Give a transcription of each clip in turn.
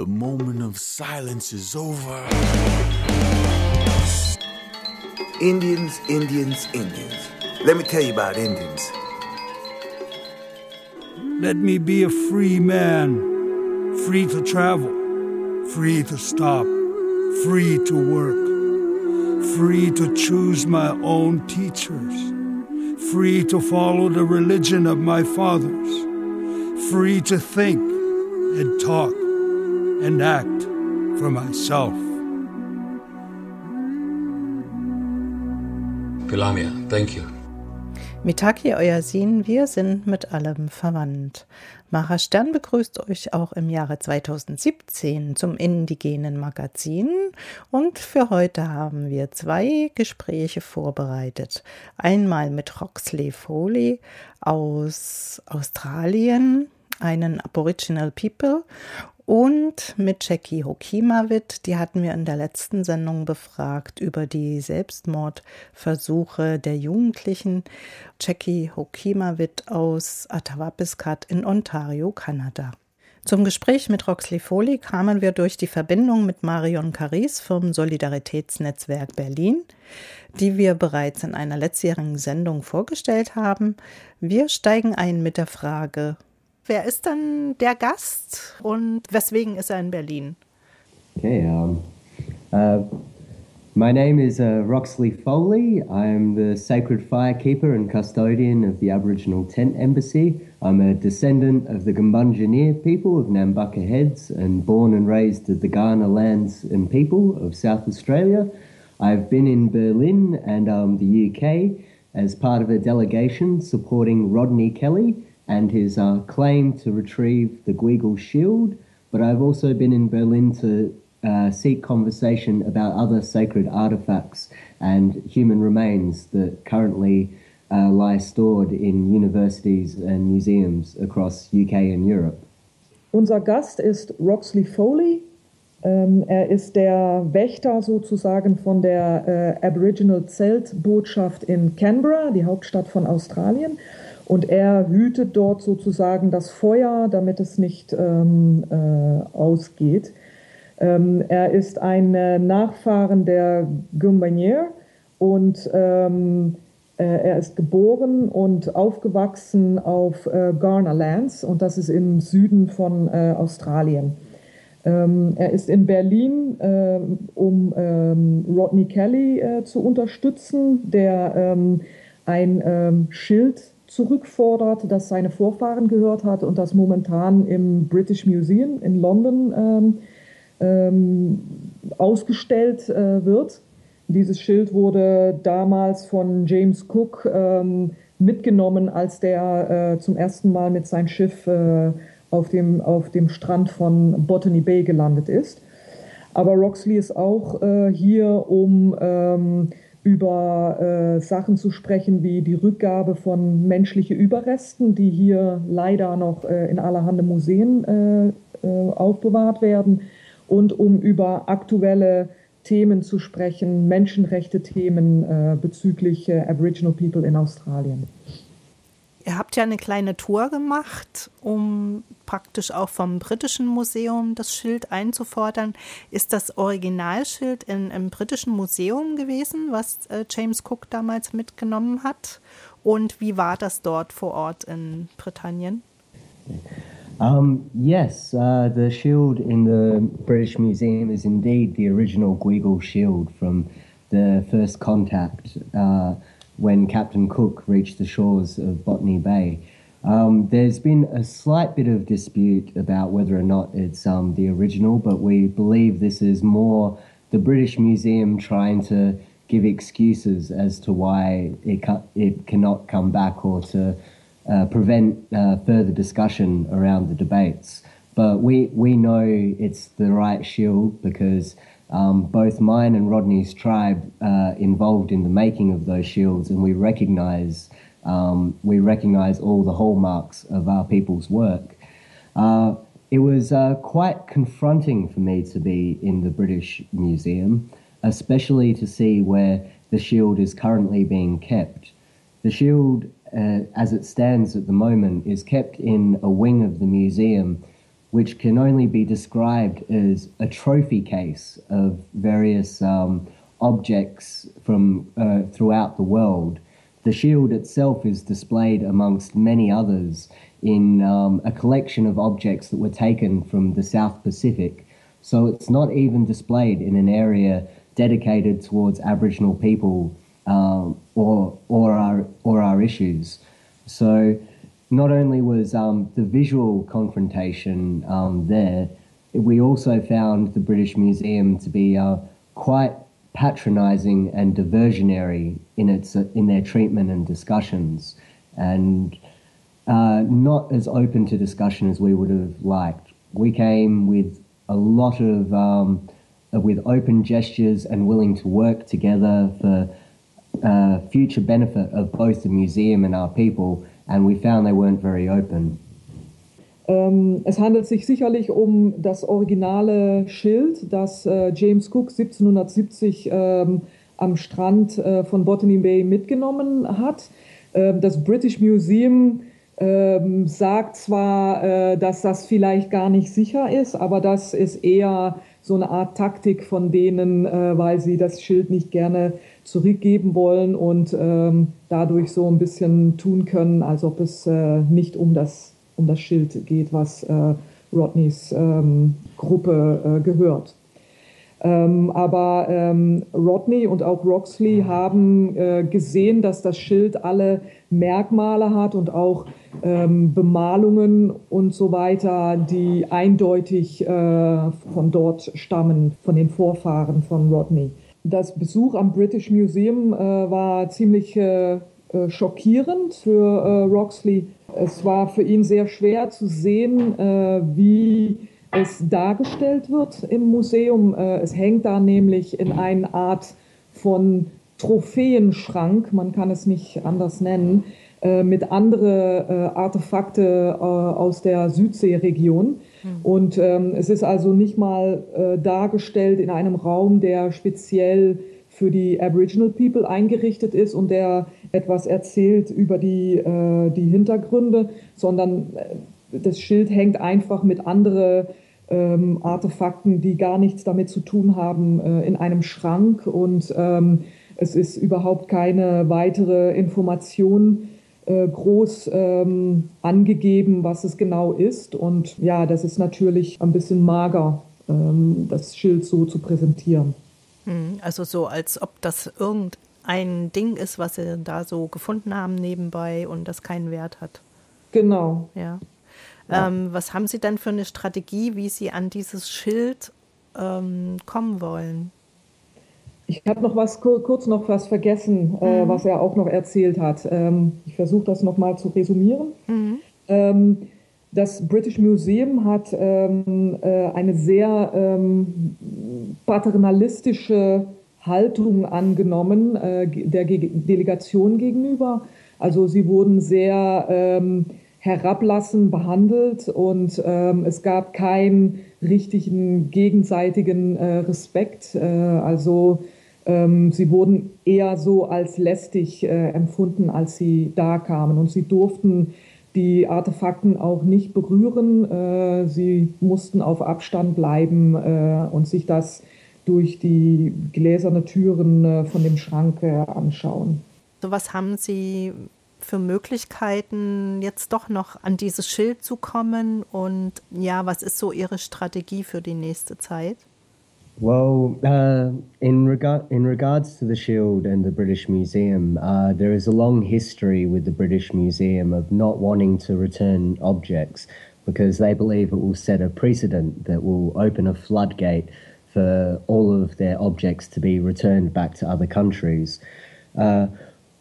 The moment of silence is over. Indians, Indians, Indians. Let me tell you about Indians. Let me be a free man, free to travel, free to stop, free to work, free to choose my own teachers, free to follow the religion of my fathers, free to think and talk and act for myself. Pilamia, thank you. Mitaki, euer Sin, wir sind mit allem verwandt. Mara Stern begrüßt euch auch im Jahre 2017 zum indigenen Magazin und für heute haben wir zwei Gespräche vorbereitet. Einmal mit Roxley Foley aus Australien, einen Aboriginal People und mit Jackie Hokimawit, die hatten wir in der letzten Sendung befragt über die Selbstmordversuche der Jugendlichen. Jackie Hokimawit aus Atawapiskat in Ontario, Kanada. Zum Gespräch mit Roxley Foley kamen wir durch die Verbindung mit Marion Caris vom Solidaritätsnetzwerk Berlin, die wir bereits in einer letztjährigen Sendung vorgestellt haben. Wir steigen ein mit der Frage, Wer ist dann der Gast und weswegen ist er in Berlin? Okay, um, uh, my name is uh, Roxley Foley. I'm the sacred firekeeper and custodian of the Aboriginal Tent Embassy. I'm a descendant of the Gumbunjinir people of Nambucca Heads and born and raised at the Ghana lands and people of South Australia. I've been in Berlin and um, the UK as part of a delegation supporting Rodney Kelly and his uh, claim to retrieve the Guigel Shield. But I've also been in Berlin to uh, seek conversation about other sacred artifacts and human remains that currently uh, lie stored in universities and museums across UK and Europe. Unser Gast ist Roxley Foley. Ähm, er ist der Wächter sozusagen von der äh, Aboriginal Zeltbotschaft in Canberra, die Hauptstadt von Australien. Und er hütet dort sozusagen das Feuer, damit es nicht ähm, äh, ausgeht. Ähm, er ist ein äh, Nachfahren der Gumbanier und ähm, äh, er ist geboren und aufgewachsen auf äh, Garner Lands und das ist im Süden von äh, Australien. Ähm, er ist in Berlin, ähm, um ähm, Rodney Kelly äh, zu unterstützen, der ein Schild zurückfordert, das seine Vorfahren gehört hat und das momentan im British Museum in London ähm, ähm, ausgestellt äh, wird. Dieses Schild wurde damals von James Cook ähm, mitgenommen, als der äh, zum ersten Mal mit seinem Schiff äh, auf, dem, auf dem Strand von Botany Bay gelandet ist. Aber Roxley ist auch äh, hier, um ähm, über äh, Sachen zu sprechen wie die Rückgabe von menschlichen Überresten, die hier leider noch äh, in allerhand Museen äh, äh, aufbewahrt werden, und um über aktuelle Themen zu sprechen, Menschenrechte-Themen äh, bezüglich äh, Aboriginal People in Australien. Ihr habt ja eine kleine Tour gemacht, um praktisch auch vom britischen Museum das Schild einzufordern. Ist das Originalschild in, im britischen Museum gewesen, was äh, James Cook damals mitgenommen hat? Und wie war das dort vor Ort in Britannien? Um, yes, uh, the shield in the British Museum is indeed the original Guigal shield from the first contact. Uh, when Captain Cook reached the shores of Botany Bay. Um, there's been a slight bit of dispute about whether or not it's um, the original, but we believe this is more the British Museum trying to give excuses as to why it, ca- it cannot come back or to uh, prevent uh, further discussion around the debates. But we, we know it's the right shield because um, both mine and Rodney's tribe uh, involved in the making of those shields, and we recognise um, we recognise all the hallmarks of our people's work. Uh, it was uh, quite confronting for me to be in the British Museum, especially to see where the shield is currently being kept. The shield, uh, as it stands at the moment, is kept in a wing of the museum which can only be described as a trophy case of various um, objects from uh, throughout the world. The shield itself is displayed amongst many others in um, a collection of objects that were taken from the South Pacific. So it's not even displayed in an area dedicated towards Aboriginal people um, or or our or our issues. So not only was um, the visual confrontation um, there, we also found the British Museum to be uh, quite patronising and diversionary in its in their treatment and discussions, and uh, not as open to discussion as we would have liked. We came with a lot of um, with open gestures and willing to work together for uh, future benefit of both the museum and our people, and we found they weren't very open. Ähm, es handelt sich sicherlich um das originale Schild, das äh, James Cook 1770 ähm, am Strand äh, von Botany Bay mitgenommen hat. Ähm, das British Museum ähm, sagt zwar, äh, dass das vielleicht gar nicht sicher ist, aber das ist eher so eine Art Taktik von denen, äh, weil sie das Schild nicht gerne zurückgeben wollen und ähm, dadurch so ein bisschen tun können, als ob es äh, nicht um das, um das Schild geht, was äh, Rodneys ähm, Gruppe äh, gehört. Ähm, aber ähm, Rodney und auch Roxley haben äh, gesehen, dass das Schild alle Merkmale hat und auch ähm, Bemalungen und so weiter, die eindeutig äh, von dort stammen, von den Vorfahren von Rodney. Das Besuch am British Museum äh, war ziemlich äh, äh, schockierend für äh, Roxley. Es war für ihn sehr schwer zu sehen, wie es dargestellt wird im Museum. es hängt da nämlich in einer Art von Trophäenschrank, man kann es nicht anders nennen, äh, mit anderen äh, Artefakte äh, aus der Südseeregion. Mhm. Und ähm, es ist also nicht mal äh, dargestellt in einem Raum, der speziell für die Aboriginal People eingerichtet ist und der etwas erzählt über die, äh, die Hintergründe, sondern das Schild hängt einfach mit anderen ähm, Artefakten, die gar nichts damit zu tun haben, in einem Schrank und ähm, es ist überhaupt keine weitere Information äh, groß ähm, angegeben, was es genau ist. Und ja, das ist natürlich ein bisschen mager, ähm, das Schild so zu präsentieren. Hm, also so, als ob das irgendein Ding ist, was sie da so gefunden haben nebenbei und das keinen Wert hat. Genau. Ja. Ja. Ähm, was haben Sie denn für eine Strategie, wie Sie an dieses Schild ähm, kommen wollen? Ich habe noch was kurz noch was vergessen, äh, mhm. äh, was er auch noch erzählt hat. Ähm, ich versuche das noch mal zu resümieren. Mhm. Ähm, das British Museum hat ähm, äh, eine sehr ähm, paternalistische Haltung angenommen äh, der Ge Delegation gegenüber. Also sie wurden sehr ähm, herablassend behandelt und ähm, es gab keinen richtigen gegenseitigen äh, Respekt. Äh, also ähm, sie wurden eher so als lästig äh, empfunden, als sie da kamen. Und sie durften die Artefakten auch nicht berühren. Äh, sie mussten auf Abstand bleiben äh, und sich das durch die gläserne Türen äh, von dem Schrank anschauen. So was haben Sie für Möglichkeiten, jetzt doch noch an dieses Schild zu kommen? Und ja, was ist so Ihre Strategie für die nächste Zeit? Well, uh, in regard in regards to the Shield and the British Museum, uh, there is a long history with the British Museum of not wanting to return objects because they believe it will set a precedent that will open a floodgate for all of their objects to be returned back to other countries. Uh,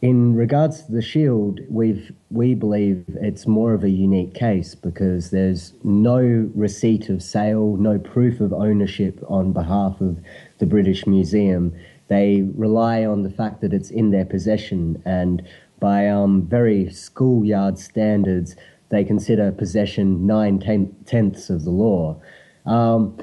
in regards to the shield, we've we believe it's more of a unique case because there's no receipt of sale, no proof of ownership on behalf of the British Museum. They rely on the fact that it's in their possession, and by um, very schoolyard standards, they consider possession nine tenths of the law. Um,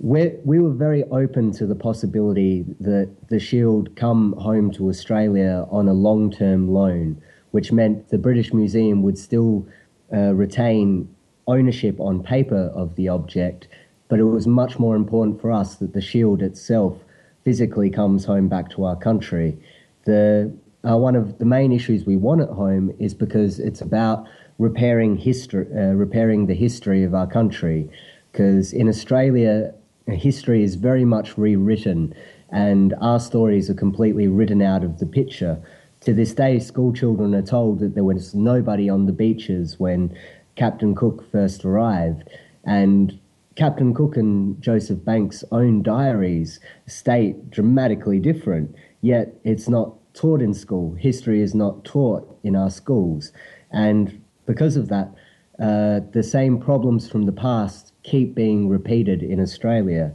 we we were very open to the possibility that the Shield come home to Australia on a long term loan, which meant the British Museum would still uh, retain ownership on paper of the object, but it was much more important for us that the shield itself physically comes home back to our country. The uh, one of the main issues we want at home is because it's about repairing history, uh, repairing the history of our country. Because in Australia, history is very much rewritten, and our stories are completely written out of the picture. To this day, school children are told that there was nobody on the beaches when Captain Cook first arrived, and Captain Cook and Joseph Banks' own diaries state dramatically different. Yet it's not taught in school. History is not taught in our schools. And because of that, uh, the same problems from the past keep being repeated in Australia.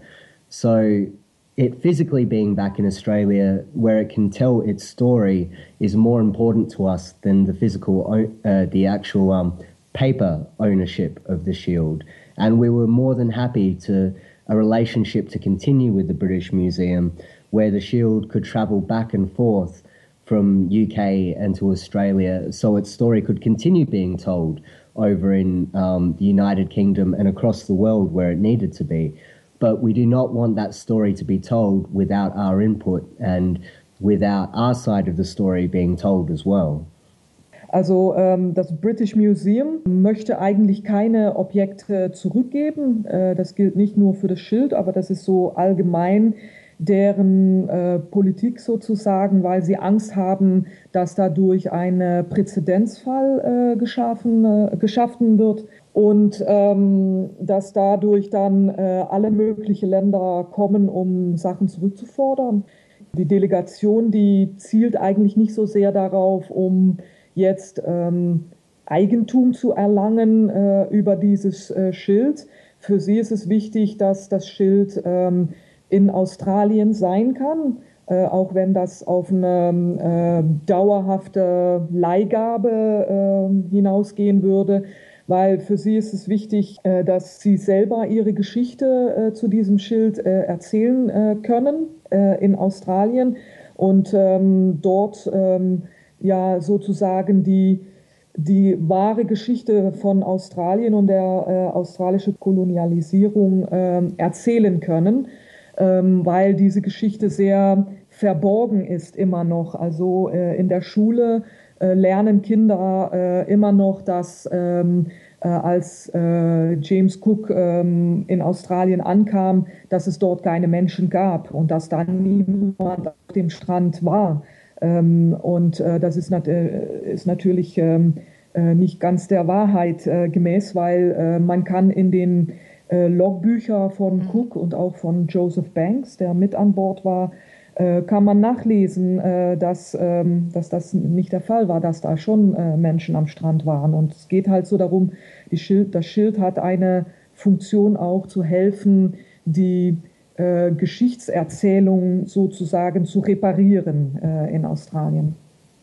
So, it physically being back in Australia, where it can tell its story, is more important to us than the physical, uh, the actual um, paper ownership of the shield. And we were more than happy to a relationship to continue with the British Museum, where the shield could travel back and forth from UK and to Australia, so its story could continue being told over in um, the United Kingdom and across the world where it needed to be. But we do not want that story to be told without our input and without our side of the story being told as well. Also ähm, das British Museum möchte eigentlich keine Objekte zurückgeben. Äh, das gilt nicht nur für das Schild, aber das ist so allgemein deren äh, Politik sozusagen, weil sie Angst haben, dass dadurch ein Präzedenzfall äh, geschaffen, äh, geschaffen wird und ähm, dass dadurch dann äh, alle möglichen Länder kommen, um Sachen zurückzufordern. Die Delegation, die zielt eigentlich nicht so sehr darauf, um jetzt ähm, Eigentum zu erlangen äh, über dieses äh, Schild. Für sie ist es wichtig, dass das Schild ähm, in Australien sein kann, äh, auch wenn das auf eine äh, dauerhafte Leihgabe äh, hinausgehen würde, weil für sie ist es wichtig, äh, dass sie selber ihre Geschichte äh, zu diesem Schild äh, erzählen können in Australien. Und ähm, dort ähm, ja sozusagen die die wahre Geschichte von Australien und der äh, australischen Kolonialisierung äh, erzählen können ähm, weil diese Geschichte sehr verborgen ist immer noch. Also äh, in der Schule äh, lernen Kinder äh, immer noch, dass ähm, äh, als äh, James Cook ähm, in Australien ankam, dass es dort keine Menschen gab und dass da niemand auf dem Strand war. Ähm, und äh, das ist, nat ist natürlich ähm, nicht ganz der Wahrheit gemäß, weil man kann in den Logbücher von mhm. Cook und auch von Joseph Banks, der mit an Bord war, äh, kann man nachlesen, äh, dass, ähm, dass das nicht der Fall war, dass da schon äh, Menschen am Strand waren. Und es geht halt so darum, Schild, das Schild hat eine Funktion auch zu helfen, die äh, Geschichtserzählung sozusagen zu reparieren äh, in Australien.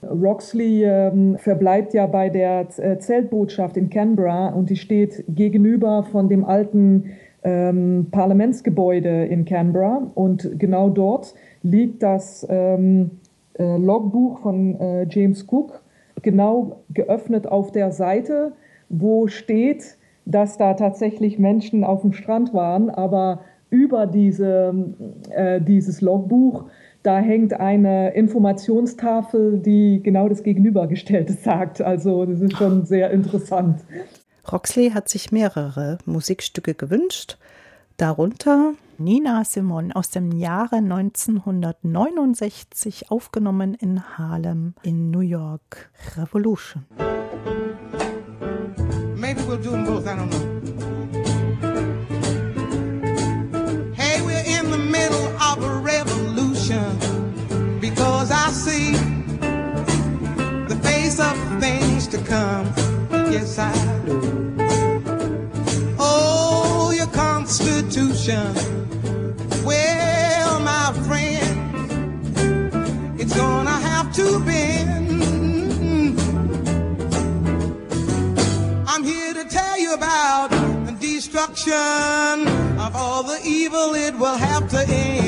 Roxley ähm, verbleibt ja bei der äh, Zeltbotschaft in Canberra und die steht gegenüber von dem alten ähm, Parlamentsgebäude in Canberra. Und genau dort liegt das ähm, äh, Logbuch von äh, James Cook genau geöffnet auf der Seite, wo steht, dass da tatsächlich Menschen auf dem Strand waren, aber über diese, äh, dieses Logbuch da hängt eine Informationstafel, die genau das Gegenübergestellte sagt. Also das ist schon sehr interessant. Roxley hat sich mehrere Musikstücke gewünscht, darunter Nina Simon aus dem Jahre 1969 aufgenommen in Harlem in New York Revolution. Maybe we'll do them both, I don't know. Yes, I do. Oh, your Constitution. Well, my friend, it's gonna have to bend. I'm here to tell you about the destruction of all the evil it will have to end.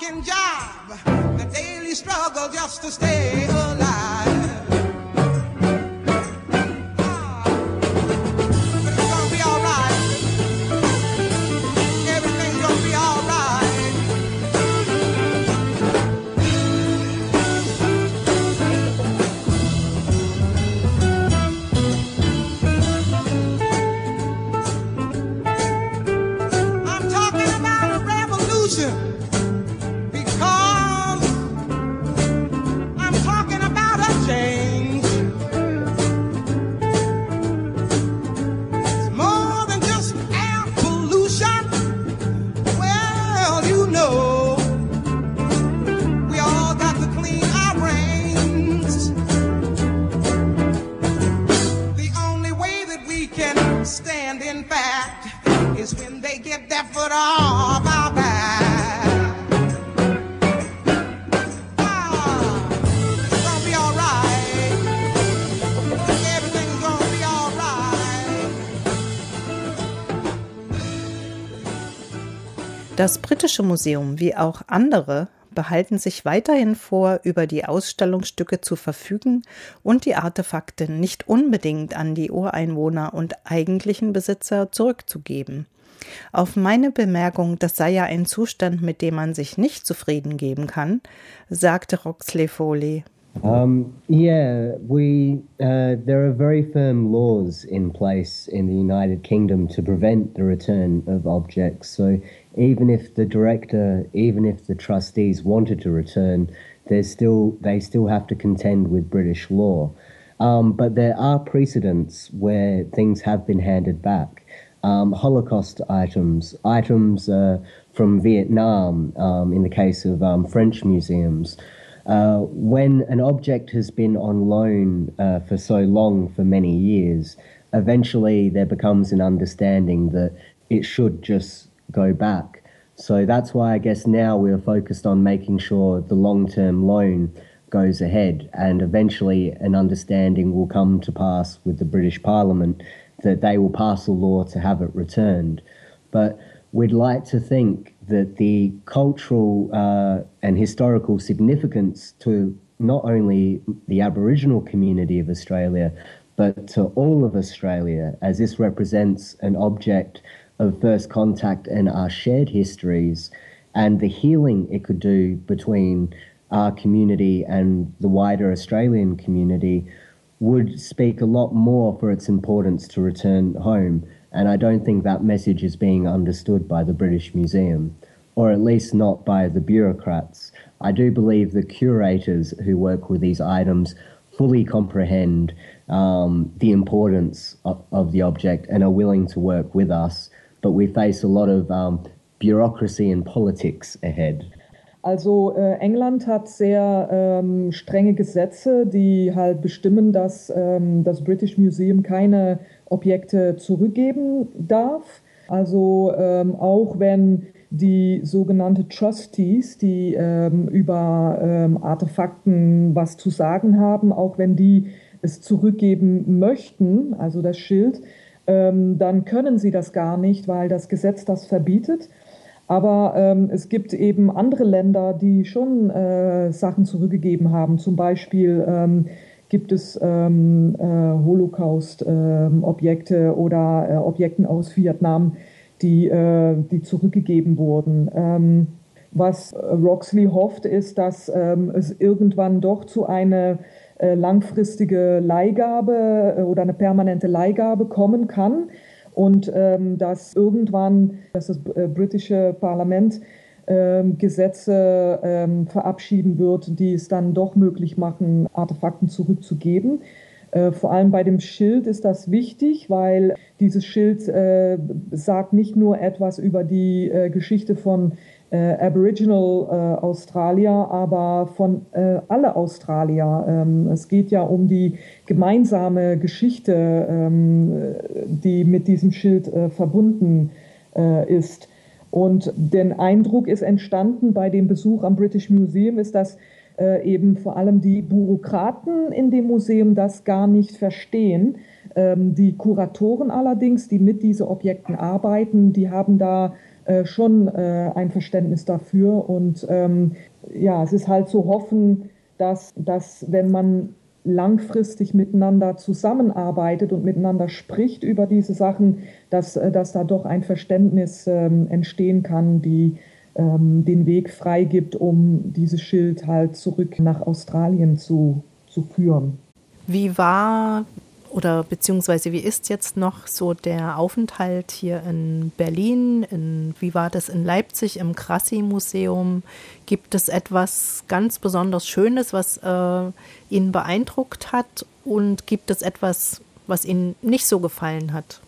Morning job, the daily struggle just to stay alive. Das Britische Museum, wie auch andere, behalten sich weiterhin vor, über die Ausstellungsstücke zu verfügen und die Artefakte nicht unbedingt an die Ureinwohner und eigentlichen Besitzer zurückzugeben. Auf meine Bemerkung, das sei ja ein Zustand, mit dem man sich nicht zufrieden geben kann, sagte Roxley Foley. Um, yeah, we uh, there are very firm laws in place in the United Kingdom to prevent the return of objects. So even if the director, even if the trustees wanted to return, there's still they still have to contend with British law. Um, but there are precedents where things have been handed back. Um, Holocaust items, items uh, from Vietnam, um, in the case of um, French museums. Uh, when an object has been on loan uh, for so long, for many years, eventually there becomes an understanding that it should just go back. So that's why I guess now we're focused on making sure the long term loan goes ahead and eventually an understanding will come to pass with the British Parliament that they will pass a law to have it returned. But we'd like to think that the cultural uh, and historical significance to not only the Aboriginal community of Australia, but to all of Australia, as this represents an object of first contact and our shared histories, and the healing it could do between our community and the wider Australian community, would speak a lot more for its importance to return home. And I don't think that message is being understood by the British Museum, or at least not by the bureaucrats. I do believe the curators who work with these items fully comprehend um, the importance of, of, the object and are willing to work with us. But we face a lot of um, bureaucracy and politics ahead. Also äh, England hat sehr ähm, strenge Gesetze, die halt bestimmen, dass ähm, das British Museum keine Objekte zurückgeben darf. Also ähm, auch wenn die sogenannte Trustees, die ähm, über ähm, Artefakten was zu sagen haben, auch wenn die es zurückgeben möchten, also das Schild, ähm, dann können sie das gar nicht, weil das Gesetz das verbietet. Aber ähm, es gibt eben andere Länder, die schon äh, Sachen zurückgegeben haben. Zum Beispiel ähm, gibt es ähm, äh, Holocaust-Objekte oder äh, Objekten aus Vietnam, die, äh, die zurückgegeben wurden. Ähm, was Roxley hofft, ist, dass ähm, es irgendwann doch zu einer äh, langfristige Leihgabe äh, oder eine permanente Leihgabe kommen kann und ähm, dass irgendwann dass das äh, britische Parlament Gesetze ähm, verabschieden wird, die es dann doch möglich machen, Artefakten zurückzugeben. Äh, vor allem bei dem Schild ist das wichtig, weil dieses Schild äh, sagt nicht nur etwas über die äh, Geschichte von äh, Aboriginal äh, Australier, aber von äh, alle Australier. Ähm, es geht ja um die gemeinsame Geschichte, ähm, die mit diesem Schild verbunden ist. Und den Eindruck ist entstanden bei dem Besuch am British Museum, ist, dass äh, eben vor allem die Bürokraten in dem Museum das gar nicht verstehen. Ähm, die Kuratoren allerdings, die mit diesen Objekten arbeiten, die haben da äh, schon äh, ein Verständnis dafür. Und ähm, ja, es ist halt zu hoffen, dass, dass wenn man langfristig miteinander zusammenarbeitet und miteinander spricht über diese Sachen, dass, äh, dass da doch ein Verständnis ähm, entstehen kann, die ähm, den Weg freigibt, um dieses Schild halt zurück nach Australien zu, zu führen. Wie war oder beziehungsweise wie ist jetzt noch so der Aufenthalt hier in Berlin? In, wie war das in Leipzig im Krassi-Museum? Gibt es etwas ganz besonders Schönes, was äh, Ihnen beeindruckt hat? Und gibt es etwas, was Ihnen nicht so gefallen hat?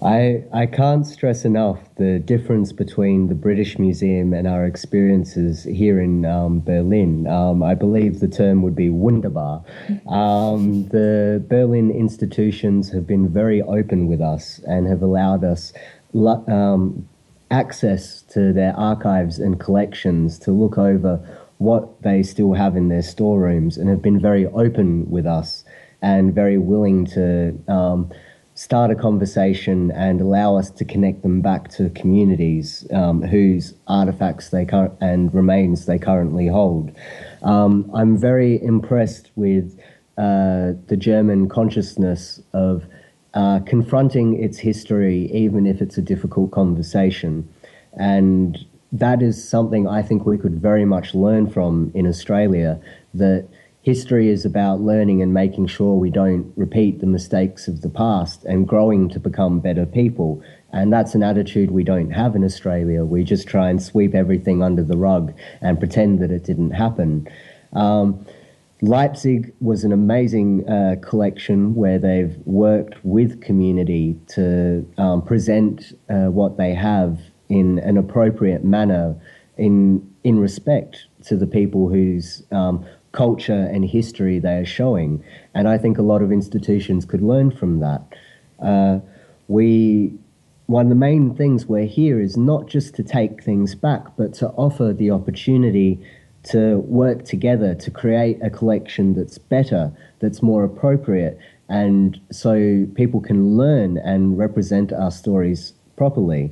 I, I can't stress enough the difference between the British Museum and our experiences here in um, Berlin. Um, I believe the term would be wunderbar. Um, the Berlin institutions have been very open with us and have allowed us um, access to their archives and collections to look over what they still have in their storerooms and have been very open with us and very willing to um, start a conversation and allow us to connect them back to communities um, whose artifacts they cur- and remains they currently hold. Um, I'm very impressed with uh, the German consciousness of uh, confronting its history, even if it's a difficult conversation. And that is something I think we could very much learn from in Australia that history is about learning and making sure we don't repeat the mistakes of the past and growing to become better people. And that's an attitude we don't have in Australia. We just try and sweep everything under the rug and pretend that it didn't happen. Um, Leipzig was an amazing uh, collection where they've worked with community to um, present uh, what they have in an appropriate manner in in respect to the people whose um, culture and history they are showing. And I think a lot of institutions could learn from that. Uh, we, one of the main things we're here is not just to take things back, but to offer the opportunity to work together to create a collection that's better, that's more appropriate, and so people can learn and represent our stories properly.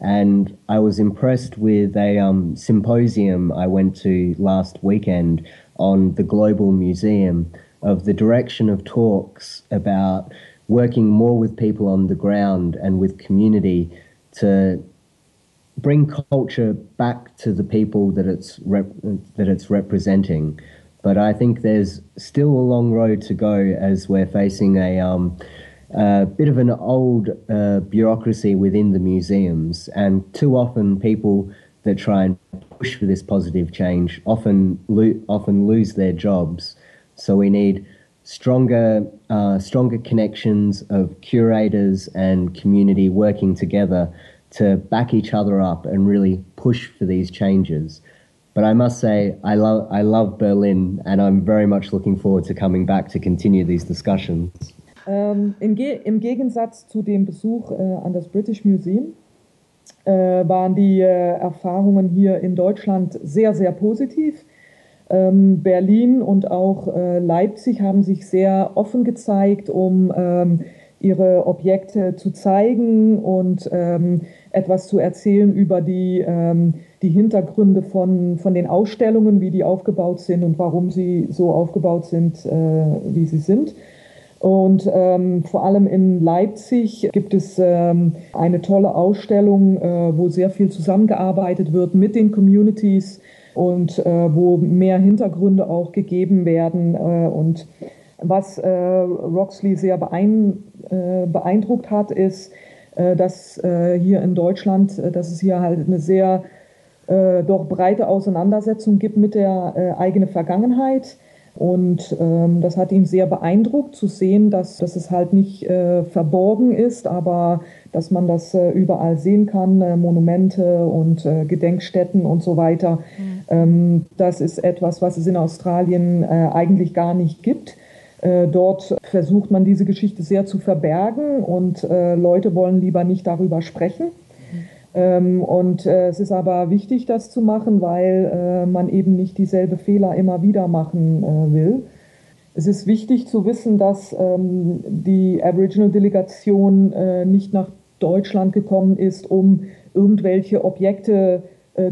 And I was impressed with a um, symposium I went to last weekend on the Global Museum of the direction of talks about working more with people on the ground and with community to bring culture back to the people that it's rep- that it's representing. But I think there's still a long road to go as we're facing a um, a bit of an old uh, bureaucracy within the museums, and too often people that try and push for this positive change often lo- often lose their jobs. So we need stronger uh, stronger connections of curators and community working together to back each other up and really push for these changes. But I must say, I love I love Berlin, and I'm very much looking forward to coming back to continue these discussions. Ähm, im, Ge Im Gegensatz zu dem Besuch äh, an das British Museum waren die äh, Erfahrungen hier in Deutschland sehr, sehr positiv. Ähm, Berlin und auch äh, Leipzig haben sich sehr offen gezeigt, um ähm, ihre Objekte zu zeigen und ähm, etwas zu erzählen über die, ähm, die Hintergründe von, von den Ausstellungen, wie die aufgebaut sind und warum sie so aufgebaut sind, äh, wie sie sind. Und ähm, vor allem in Leipzig gibt es ähm, eine tolle Ausstellung, äh, wo sehr viel zusammengearbeitet wird mit den Communities und äh, wo mehr Hintergründe auch gegeben werden. Äh, und was äh, Roxley sehr beein, äh, beeindruckt hat, ist, äh, dass hier in Deutschland, dass es hier halt eine sehr doch breite Auseinandersetzung gibt mit der eigenen Vergangenheit und ähm, das hat ihn sehr beeindruckt zu sehen, dass, dass es halt nicht äh, verborgen ist, aber dass man das äh, überall sehen kann, äh, Monumente und äh, Gedenkstätten und so weiter. Mhm. Ähm, das ist etwas, was es in Australien äh, eigentlich gar nicht gibt. Äh, dort versucht man diese Geschichte sehr zu verbergen und Leute wollen lieber nicht darüber sprechen. Ähm, und äh, es ist aber wichtig, das zu machen, weil äh, man eben nicht dieselbe Fehler immer wieder machen äh, will. Es ist wichtig zu wissen, dass ähm, die Aboriginal-Delegation nicht nach Deutschland gekommen ist, um irgendwelche Objekte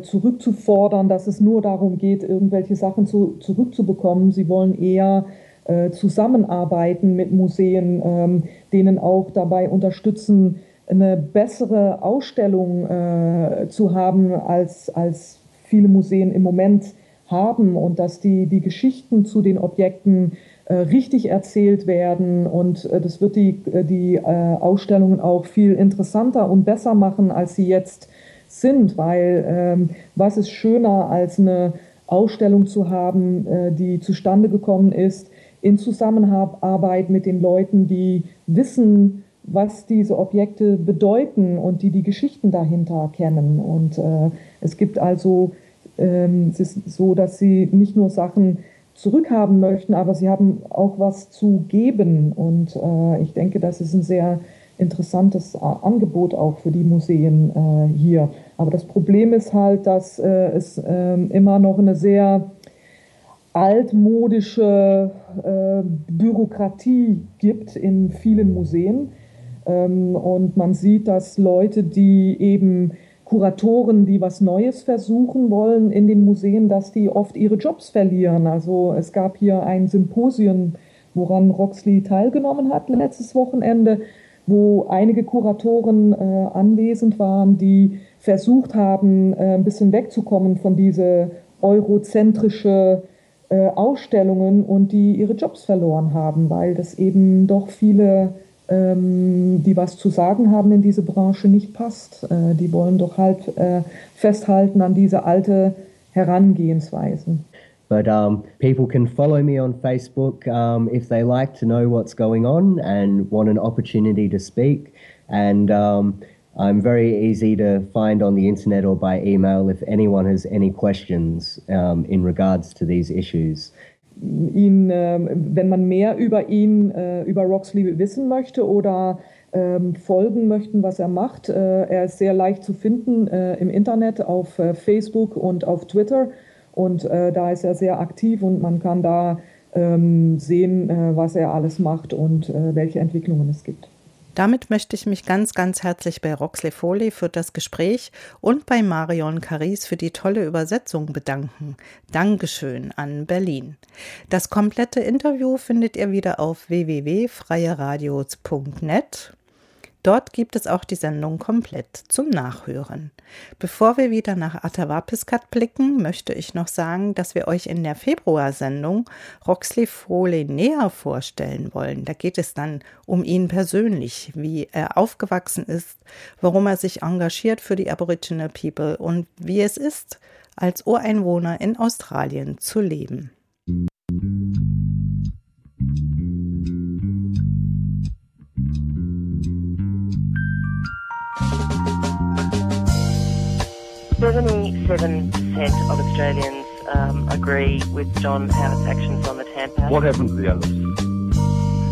zurückzufordern, dass es nur darum geht, irgendwelche Sachen zu, zurückzubekommen. Sie wollen eher zusammenarbeiten mit Museen, ähm, denen auch dabei unterstützen, eine bessere Ausstellung äh, zu haben, als, als viele Museen im Moment haben und dass die, die Geschichten zu den Objekten äh, richtig erzählt werden und äh, das wird die, äh, die Ausstellungen auch viel interessanter und besser machen, als sie jetzt sind, weil ähm, was ist schöner als eine Ausstellung zu haben, die zustande gekommen ist in Zusammenarbeit mit den Leuten, die wissen, was diese Objekte bedeuten und die die Geschichten dahinter kennen. Und äh, es gibt also, ähm, es ist so, dass sie nicht nur Sachen zurückhaben möchten, aber sie haben auch was zu geben. Und äh, ich denke, das ist ein sehr interessantes Angebot auch für die Museen äh, hier. Aber das Problem ist halt, dass äh, es ähm, immer noch eine sehr altmodische äh, Bürokratie gibt in vielen Museen. Ähm, und man sieht, dass Leute, die eben Kuratoren, die was Neues versuchen wollen in den Museen, dass die oft ihre Jobs verlieren. Also es gab hier ein Symposium, woran Roxley teilgenommen hat letztes Wochenende, wo einige Kuratoren äh, anwesend waren, die versucht haben, äh, ein bisschen wegzukommen von diese eurozentrische äh, Ausstellungen und die ihre Jobs verloren haben, weil das eben doch viele die was zu sagen haben in diese Branche, nicht passt. Äh, die wollen doch halt äh, festhalten an diese alte Herangehensweise. But um, people can follow me on Facebook um, if they like to know what's going on and want an opportunity to speak. And um, I'm very easy to find on the internet or by email if anyone has any questions in regards to these issues. Ihn, ähm, wenn man mehr über ihn, äh, über Roxley wissen möchte oder ähm, folgen möchten, was er macht. Äh, er ist sehr leicht zu finden äh, im Internet, auf Facebook und auf Twitter. Und da ist er sehr aktiv und man kann da ähm, sehen, was er alles macht und welche Entwicklungen es gibt. Damit möchte ich mich ganz, ganz herzlich bei Roxley Foley für das Gespräch und bei Marion Caris für die tolle Übersetzung bedanken. Dankeschön an Berlin. Das komplette Interview findet ihr wieder auf www.freieradios.net. Dort gibt es auch die Sendung komplett zum Nachhören. Bevor wir wieder nach Atawapiskat blicken, möchte ich noch sagen, dass wir euch in der Februarsendung Roxley Foley näher vorstellen wollen. Da geht es dann um ihn persönlich, wie er aufgewachsen ist, warum er sich engagiert für die Aboriginal People und wie es ist, als Ureinwohner in Australien zu leben. Seventy-seven percent of Australians um, agree with John Howard's actions on the Tampa. What happened to the others?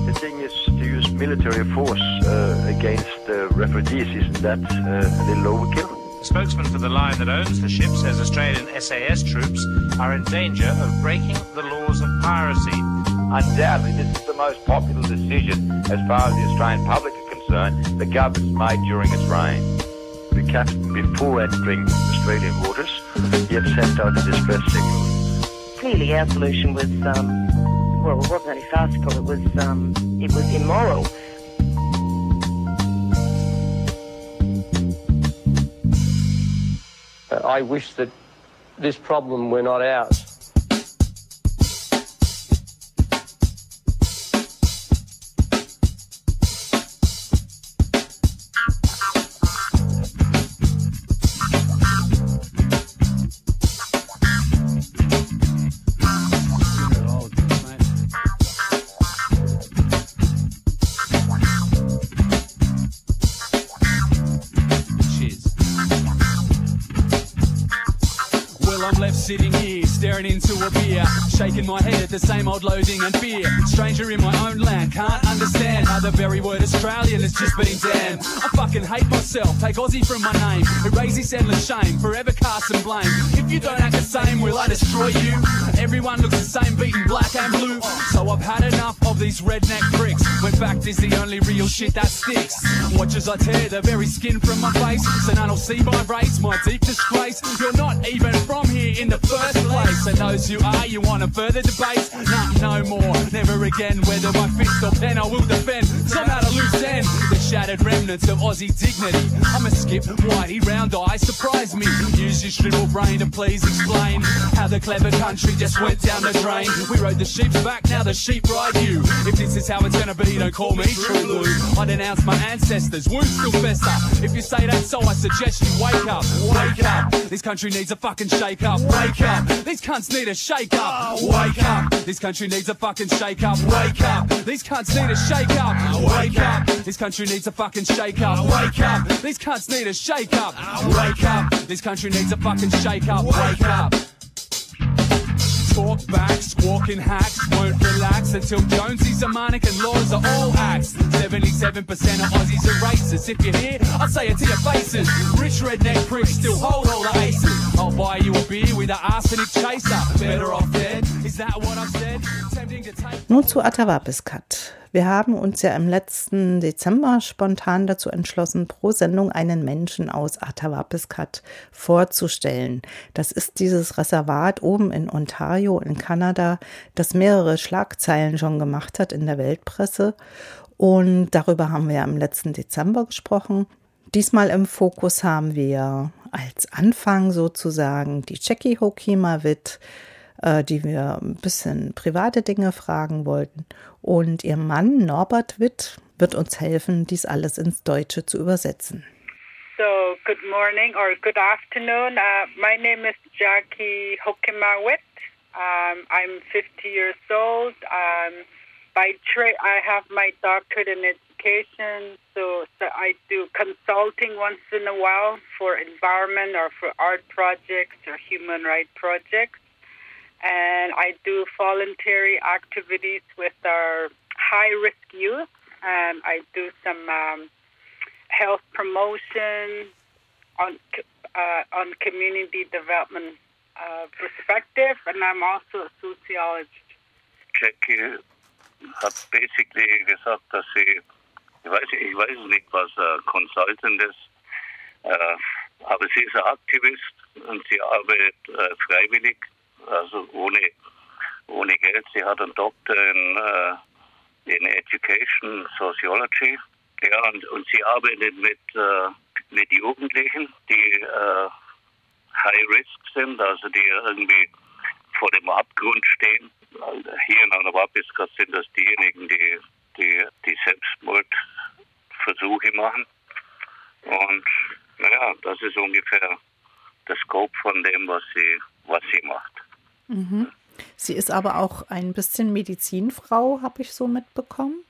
The thing is to use military force uh, against uh, refugees. Isn't that uh, a little overkill? The spokesman for the line that owns the ship says Australian SAS troops are in danger of breaking the laws of piracy. Undoubtedly, this is the most popular decision as far as the Australian public are concerned the government's made during its reign the captain, before entering Australian waters, he had sent out a distress signal. Clearly, our solution was, um, well, it wasn't only farcical, it was, um, it was immoral. I wish that this problem were not ours. Shaking my head the same old loathing and fear. Stranger in my own land, can't understand how the very word Australian has just been damned. I fucking hate myself, take Aussie from my name. Erase this endless shame, forever cast and blame. If you don't act the same, will I destroy you? Everyone looks the same, beaten black and blue. So I've had enough these redneck pricks. When fact, is the only real shit that sticks. Watch as I tear the very skin from my face, so none will see my race, my deep disgrace. You're not even from here in the first place. And those who are, you want a further debate? Nah, no more, never again. Whether by fist or pen, I will defend. Some at a loose end, shattered remnants of Aussie dignity. I'm a skip, whitey, round eye, surprise me. Use your shrivel brain to please explain how the clever country just went down the drain. We rode the sheep's back, now the sheep ride you. If this is how it's gonna be, don't call me true blue. I denounce my ancestors, wounds still fester. If you say that so, I suggest you wake up, wake up. This country needs a fucking shake up, wake up. These cunts need a shake up, wake up. This country needs a fucking shake up, wake up. These cunts need a shake up, wake up. This country needs a fucking shake up, wake up. These cunts need a shake up, wake up. This country needs a fucking shake up, wake up. Talk back, squawking hacks won't relax until Jonesy's a manic and laws are all acts. 77% of Aussies are racist. If you're here, I'll say it to your faces. Rich redneck pricks still hold all the aces. I'll buy you a beer with an arsenic chaser. Better off dead. Nun zu Atawapiskat. Wir haben uns ja im letzten Dezember spontan dazu entschlossen, pro Sendung einen Menschen aus Atawapiskat vorzustellen. Das ist dieses Reservat oben in Ontario in Kanada, das mehrere Schlagzeilen schon gemacht hat in der Weltpresse. Und darüber haben wir ja im letzten Dezember gesprochen. Diesmal im Fokus haben wir als Anfang sozusagen die Jackie Hokimawit, äh, die wir ein bisschen private Dinge fragen wollten. Und ihr Mann Norbert Witt wird uns helfen, dies alles ins Deutsche zu übersetzen. So, good morning or good afternoon. Uh, my name is Jackie Hokimawit. Um, I'm 50 years old. Um, by trade, I have my doctorate in education, so, so I do consulting once in a while for environment or for art projects or human rights projects. And I do voluntary activities with our high risk youth. And I do some um, health promotion on uh, on community development uh, perspective, and I'm also a sociologist. Jackie hat basically gesagt, dass sie, ich weiß, ich weiß nicht, was äh, Consultant ist, aber sie ist ein Aktivist und sie arbeitet freiwillig, also ohne, ohne Geld. Sie hat einen Doktor in, äh, in Education Sociology. Ja, und, und sie arbeitet mit, äh, mit Jugendlichen, die äh, High Risk sind, also die irgendwie vor dem Abgrund stehen. Hier in Anabapiska sind das diejenigen, die, die, die Selbstmordversuche machen. Und naja, das ist ungefähr der Scope von dem, was sie, was sie macht. Mhm. Sie ist aber auch ein bisschen Medizinfrau, habe ich so mitbekommen.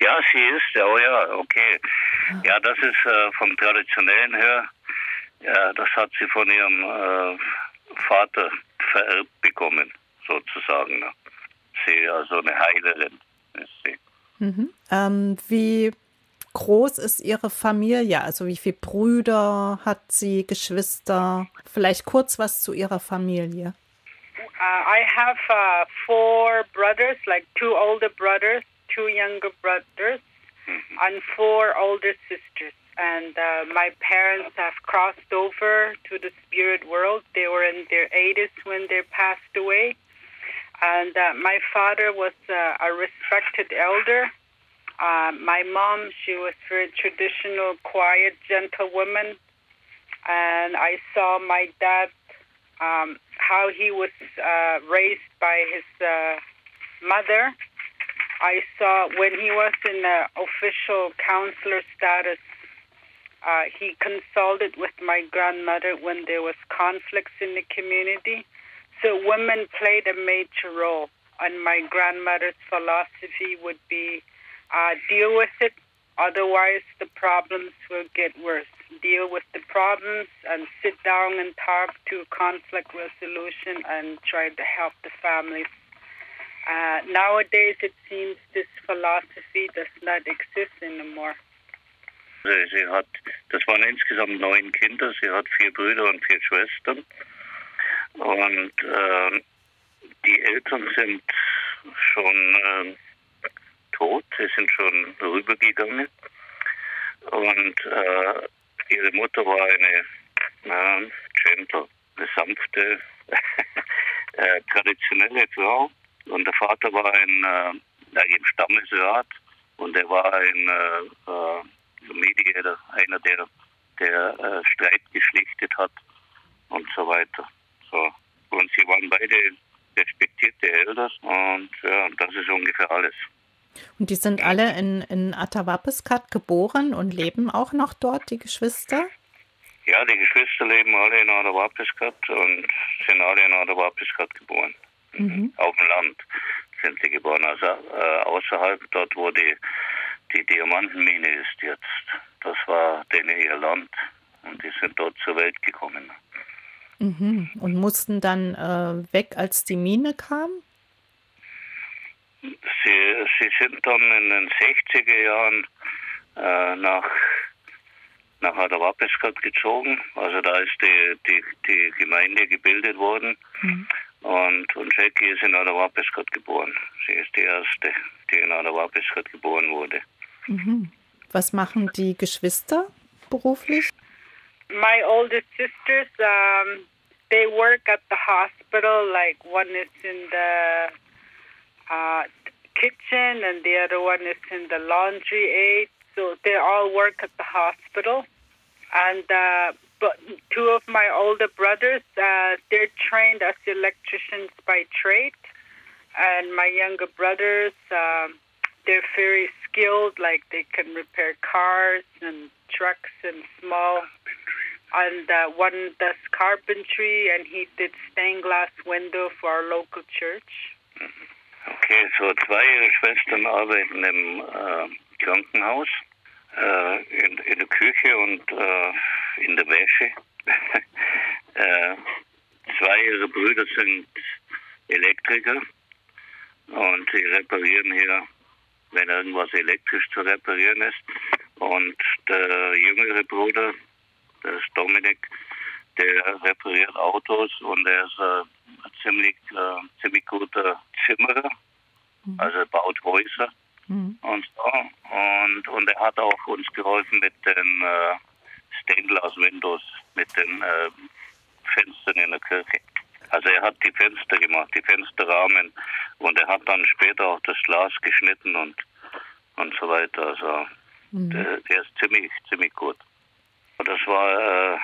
Ja, sie ist, oh ja, okay. Ja, das ist äh, vom Traditionellen her, ja, das hat sie von ihrem äh, Vater vererbt bekommen, sozusagen. Ne? Sie, also eine Heilerin ist sie. Mhm. Ähm, wie groß ist Ihre Familie? Also wie viele Brüder hat sie, Geschwister? Vielleicht kurz was zu Ihrer Familie. Uh, I have uh, four brothers, like two older brothers, two younger brothers, and four older sisters. And uh, my parents have crossed over to the spirit world. They were in their 80s when they passed away. And uh, my father was uh, a respected elder. Uh, my mom, she was very traditional, quiet, gentle woman. And I saw my dad, um, how he was uh, raised by his uh, mother. I saw when he was in the official counselor status, uh, he consulted with my grandmother when there was conflicts in the community. So women played a major role, and my grandmother's philosophy would be uh, deal with it, otherwise the problems will get worse. Deal with the problems and sit down and talk to conflict resolution and try to help the families. Uh, nowadays, it seems this philosophy does not exist anymore. Sie, hat, das waren insgesamt neun Kinder. Sie hat vier Brüder und vier Schwestern. Und äh, die Eltern sind schon äh, tot. sie sind schon rübergegangen. Und äh, ihre Mutter war eine na, gentle, eine sanfte, äh, traditionelle Frau. Und der Vater war ein, äh, Stammesrat und er war ein äh, äh, Mediator, einer, der, der äh, Streit geschlichtet hat und so weiter. So. Und sie waren beide respektierte Eltern und ja, das ist ungefähr alles. Und die sind alle in, in Atawapiskat geboren und leben auch noch dort, die Geschwister? Ja, die Geschwister leben alle in Atawapiskat und sind alle in Atawapiskat geboren. Mhm. Auf dem Land sind sie geboren, also äh, außerhalb dort, wo die, die Diamantenmine ist jetzt. Das war denen ihr Land und die sind dort zur Welt gekommen. Mhm. Und mussten dann äh, weg, als die Mine kam? Sie, sie sind dann in den 60er Jahren äh, nach, nach Adawapiskat gezogen. Also da ist die, die, die Gemeinde gebildet worden. Und, und Jackie ist in Adawapiskat geboren. Sie ist die erste, die in Adawapiskat geboren wurde. Mhm. Was machen die Geschwister beruflich? My oldest sisters, um, they work at the hospital. Like one is in the uh, kitchen, and the other one is in the laundry aid. So they all work at the hospital. And uh, but two of my older brothers, uh, they're trained as electricians by trade, and my younger brothers, um, they're very skilled. Like they can repair cars and trucks and small. And uh, one does carpentry, and he did stained glass window for our local church. Okay, so zwei ihrer Schwestern arbeiten im äh, Krankenhaus, äh, in, in der Küche und äh, in der Wäsche. äh, zwei ihrer Brüder sind Elektriker und sie reparieren hier, wenn irgendwas elektrisch zu reparieren ist. Und der jüngere Bruder, der ist Dominik, der repariert Autos und er ist äh, ein ziemlich, äh, ziemlich guter Zimmerer, also er baut Häuser und so. Und, und er hat auch uns geholfen mit den äh, Stained Glass Windows, mit den äh, Fenstern in der Kirche. Also er hat die Fenster gemacht, die Fensterrahmen und er hat dann später auch das Glas geschnitten und und so weiter. Also der, der ist ziemlich, ziemlich gut. Das war äh,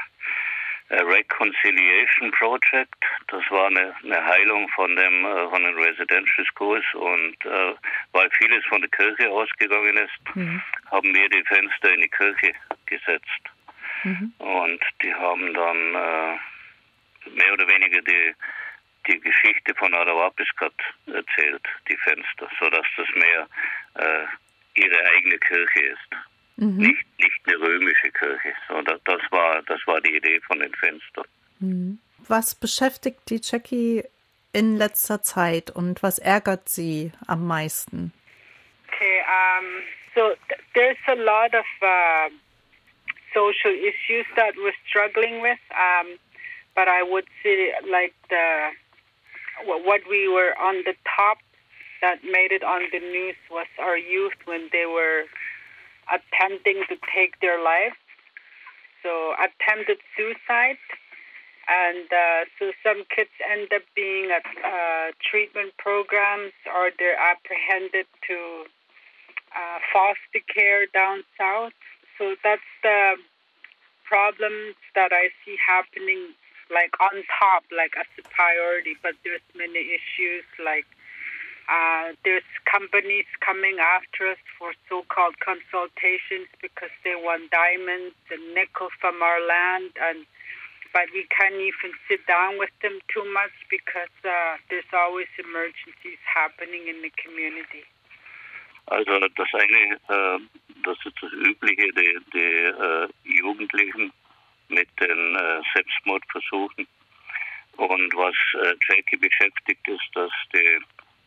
Reconciliation Project. Das war eine, eine Heilung von dem äh, von den Residential Schools und äh, weil vieles von der Kirche ausgegangen ist, haben wir die Fenster in die Kirche gesetzt. Und die haben dann äh, mehr oder weniger die, die Geschichte von Arawapiskat erzählt, die Fenster, sodass das mehr äh, ihre eigene Kirche ist. Nicht, nicht eine römische Kirche. So, das, das, war, das war die Idee von den Fenstern. Mhm. Was beschäftigt die Jackie in letzter Zeit und was ärgert sie am meisten? Okay, um, so th- there's a lot of uh, social issues that we're struggling with, um, but I would say like the wh- what we were on the top that made it on the news was our youth when they were attempting to take their life. So attempted suicide, and uh, so some kids end up being at uh, treatment programs or they're apprehended to uh, foster care down south. So that's the problems that I see happening like on top, like as a priority. But there's many issues like uh, there's companies coming after us for so-called consultations because they want diamonds and nickel from our land, and but we can't even sit down with them too much because uh, there's always emergencies happening in the community. Also das eine, äh, das ist das Übliche, die, die äh, Jugendlichen mit den äh, Selbstmordversuchen. Und was äh, Jackie beschäftigt ist, dass die,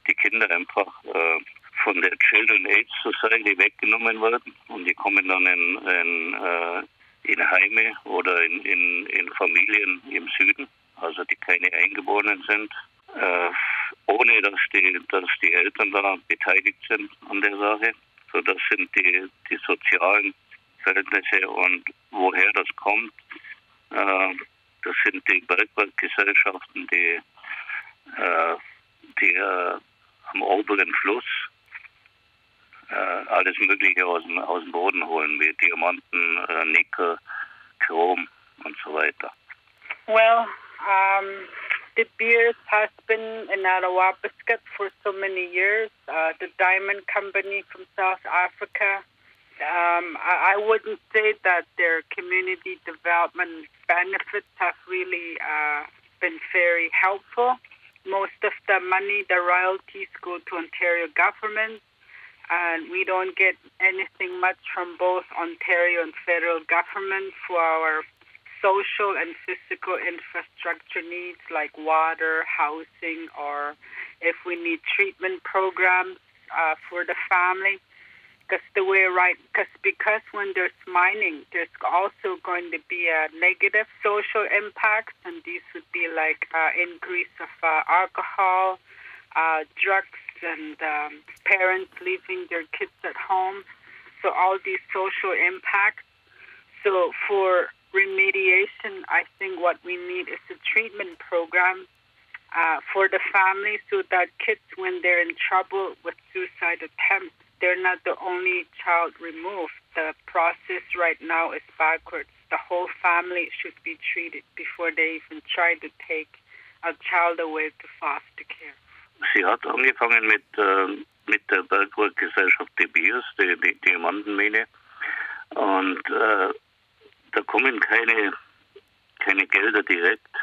die Kinder einfach äh, von der Children Aid Society weggenommen werden und die kommen dann in, in, äh, in Heime oder in, in, in Familien im Süden, also die keine Eingeborenen sind, äh, ohne dass die, dass die Eltern da beteiligt sind an der Sache. Also das sind die, die sozialen Verhältnisse und woher das kommt, äh, das sind die Bergwerkgesellschaften, die, äh, die äh, am oberen Fluss äh, alles Mögliche aus dem, aus dem Boden holen, wie Diamanten, äh, Nickel, Chrom und so weiter. Well, um, De Beers has been in Arawapiskat for so many years. Uh, the diamond company from South Africa. Um, I, I wouldn't say that their community development benefits have really uh, been very helpful. Most of the money, the royalties, go to Ontario government, and we don't get anything much from both Ontario and federal government for our social and physical infrastructure needs like water, housing, or if we need treatment programs uh, for the family. Because the way right, because because when there's mining, there's also going to be a negative social impact, and these would be like uh, increase of uh, alcohol, uh, drugs, and um, parents leaving their kids at home. So all these social impacts. So for remediation, I think what we need is a treatment program uh, for the family so that kids, when they're in trouble with suicide attempts, they're not the only child removed. The process right now is backwards. The whole family should be treated before they even try to take a child away to foster care. Sie hat angefangen mit, äh, mit der Bergwerkgesellschaft De Beers, die, die Diamantenmine. Und äh, da kommen keine, keine Gelder direkt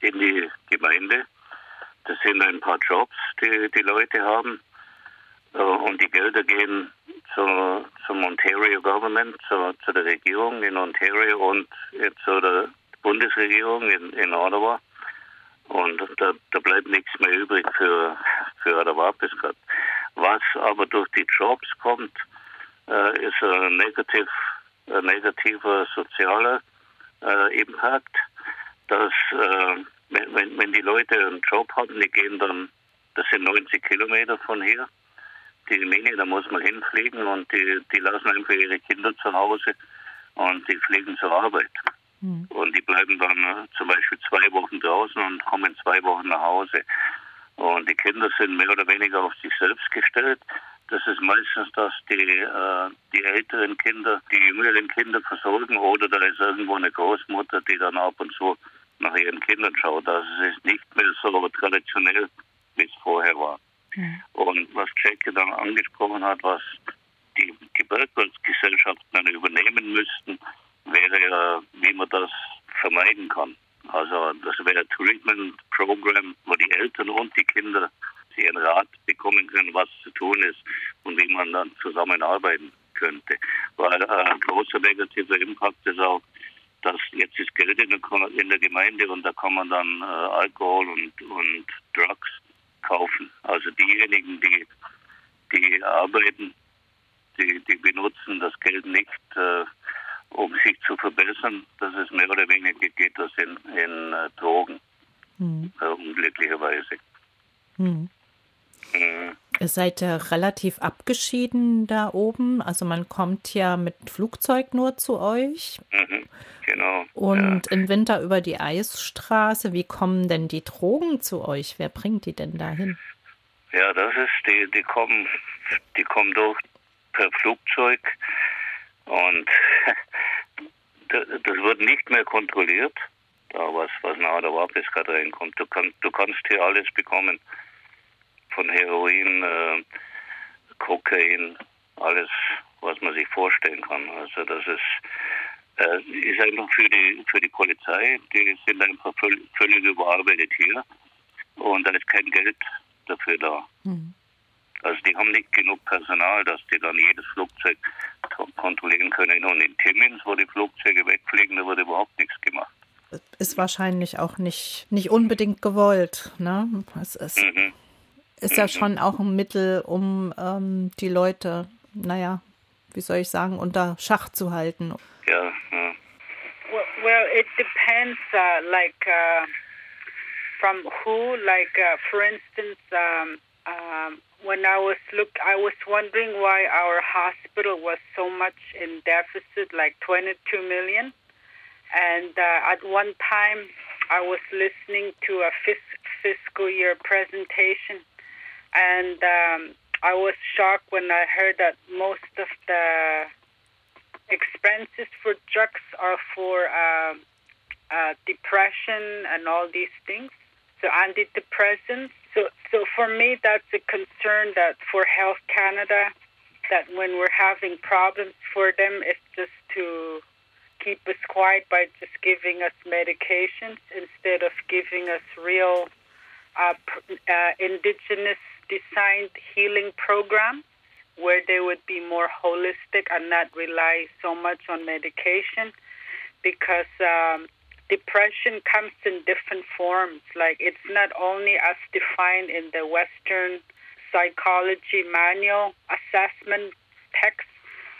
in die Gemeinde. Das sind ein paar Jobs, die die Leute haben. Äh, Und die Gelder gehen zu, zum Ontario Government, zu, zu der Regierung in Ontario und jetzt zu der Bundesregierung in, in Ottawa. Und da, da bleibt nichts mehr übrig für, für Ottawa-Piskat. Was aber durch die Jobs kommt, äh, ist ein negativ, ein negativer sozialer äh, Impact, dass äh, wenn, wenn die Leute einen Job haben, die gehen dann, das sind 90 Kilometer von hier, die Mine, da muss man hinfliegen und die, die lassen einfach ihre Kinder zu Hause und die fliegen zur Arbeit. Und die bleiben dann äh, zum Beispiel zwei Wochen draußen und kommen zwei Wochen nach Hause. Und die Kinder sind mehr oder weniger auf sich selbst gestellt. Das ist meistens, dass die, äh, die älteren Kinder die jüngeren Kinder versorgen oder da ist irgendwo eine Großmutter, die dann ab und zu nach ihren Kindern schaut. Also es ist nicht mehr so traditionell, wie es vorher war. Und was Jackie dann angesprochen hat, was die, die Bergwerksgesellschaften dann übernehmen müssten, wäre ja, wie man das vermeiden kann. Also das wäre ein Treatment Program, wo die Eltern und die Kinder ihren Rat bekommen können, was zu tun ist und wie man dann zusammenarbeiten könnte. Weil äh, ein großer negativer Impact ist auch, dass jetzt ist Geld in der, in der Gemeinde und da kann man dann äh, Alkohol und, und Drugs kaufen. Also diejenigen, die, die arbeiten, die, die benutzen das Geld nicht, äh, um sich zu verbessern. Das ist mehr oder weniger geht das in, in äh, Drogen, Hm. äh, unglücklicherweise. Hm. Mhm. Ihr seid ja relativ abgeschieden da oben. Also man kommt ja mit Flugzeug nur zu euch. Mhm. Genau. Und im Winter über die Eisstraße. Wie kommen denn die Drogen zu euch? Wer bringt die denn dahin? Ja, das ist, die, die kommen, die kommen durch per Flugzeug und das wird nicht mehr kontrolliert, da was, was nach der Wapiskarte reinkommt. Du, kann, du kannst hier alles bekommen. Von Heroin, äh, Kokain, alles, was man sich vorstellen kann. Also das ist, äh, ist einfach für die, für die Polizei, die sind einfach völlig, völlig überarbeitet hier und da ist kein Geld dafür da. Also die haben nicht genug Personal, dass die dann jedes Flugzeug ko- kontrollieren können. Und in Timmins, wo die Flugzeuge wegfliegen, da wird überhaupt nichts gemacht. Ist wahrscheinlich auch nicht, nicht unbedingt gewollt. Ne? Es ist, Mhm. Ist ja schon auch ein Mittel, um ähm, die Leute, naja, wie soll ich sagen, unter Schach zu halten. Ja, ja. Well, well it depends, uh, like uh, from who. Like, uh, for instance, um, um, when I was look, I was wondering why our hospital was so much in deficit, like 22 million. And uh, at one time, I was listening to a fis- fiscal year presentation, and um, I was shocked when I heard that most of the expenses for drugs are for um, uh, depression and all these things. So antidepressants. So, so for me, that's a concern that for Health Canada, that when we're having problems for them, it's just to keep us quiet by just giving us medications instead of giving us real uh, uh, indigenous designed healing programs where they would be more holistic and not rely so much on medication because um, depression comes in different forms. Like it's not only as defined in the Western psychology manual assessment text,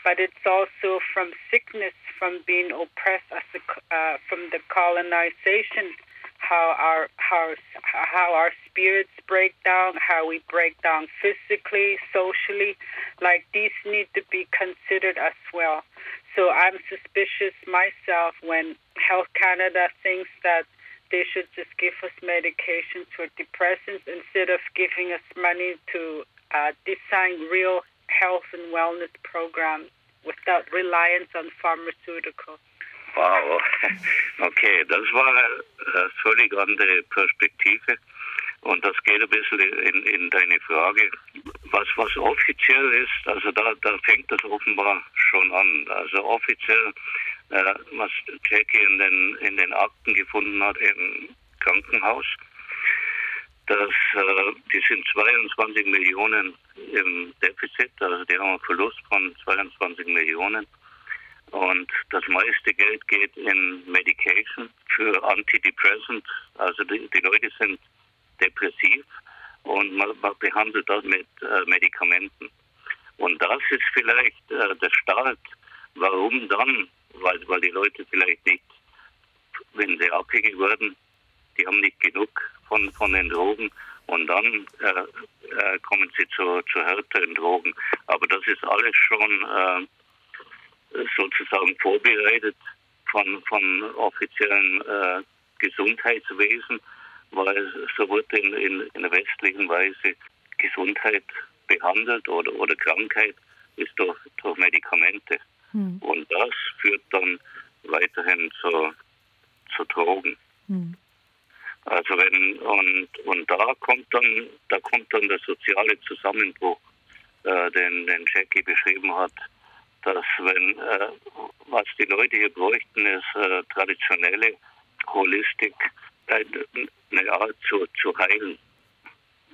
but it's also from sickness, from being oppressed as a, uh, from the colonization, how our how how our spirits break down, how we break down physically, socially. Like these need to be considered as well. So I'm suspicious myself when Health Canada thinks that they should just give us medications for depressants instead of giving us money to uh, design real health and wellness programs without reliance on pharmaceuticals. Wow, okay, das war eine völlig andere Perspektive. Und das geht ein bisschen in, in deine Frage. Was, was offiziell ist, also da, da fängt das offenbar schon an. Also offiziell, äh, was Jackie in den, in den Akten gefunden hat im Krankenhaus, dass äh, die sind 22 Millionen im Defizit, also die haben einen Verlust von 22 Millionen. Und das meiste Geld geht in Medication für Antidepressant. Also die, die Leute sind depressiv und man, man behandelt das mit äh, Medikamenten. Und das ist vielleicht äh, der Start. Warum dann? Weil, weil die Leute vielleicht nicht, wenn sie abhängig werden, die haben nicht genug von, von den Drogen und dann äh, äh, kommen sie zu, zu härteren Drogen. Aber das ist alles schon äh, sozusagen vorbereitet von, von offiziellen äh, Gesundheitswesen weil so wird in, in, in der westlichen Weise Gesundheit behandelt oder, oder Krankheit ist durch, durch Medikamente. Hm. Und das führt dann weiterhin zu, zu Drogen. Hm. Also wenn und und da kommt dann da kommt dann der soziale Zusammenbruch, äh, den, den Jackie beschrieben hat, dass wenn äh, was die Leute hier bräuchten, ist äh, traditionelle Holistik, eine Art zu, zu heilen.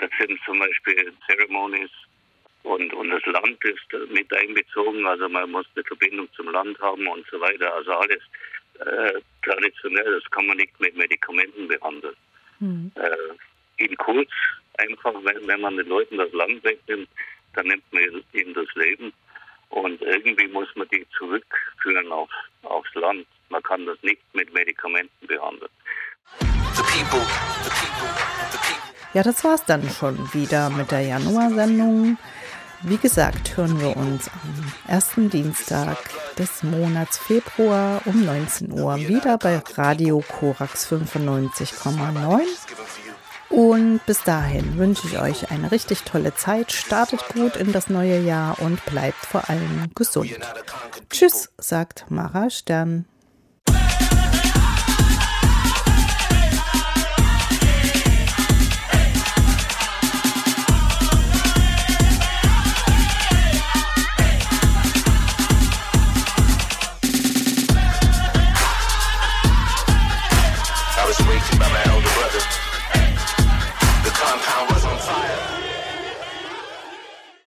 Das sind zum Beispiel Ceremonies und, und das Land ist mit einbezogen, also man muss eine Verbindung zum Land haben und so weiter. Also alles äh, traditionell, das kann man nicht mit Medikamenten behandeln. Mhm. Äh, in kurz, einfach, wenn, wenn man den Leuten das Land wegnimmt, dann nimmt man ihnen das Leben und irgendwie muss man die zurückführen auf, aufs Land. Man kann das nicht mit Medikamenten behandeln. Ja, das war's dann schon wieder mit der Januarsendung. Wie gesagt, hören wir uns am ersten Dienstag des Monats Februar um 19 Uhr wieder bei Radio Korax 95,9. Und bis dahin wünsche ich euch eine richtig tolle Zeit. Startet gut in das neue Jahr und bleibt vor allem gesund. Tschüss, sagt Mara Stern.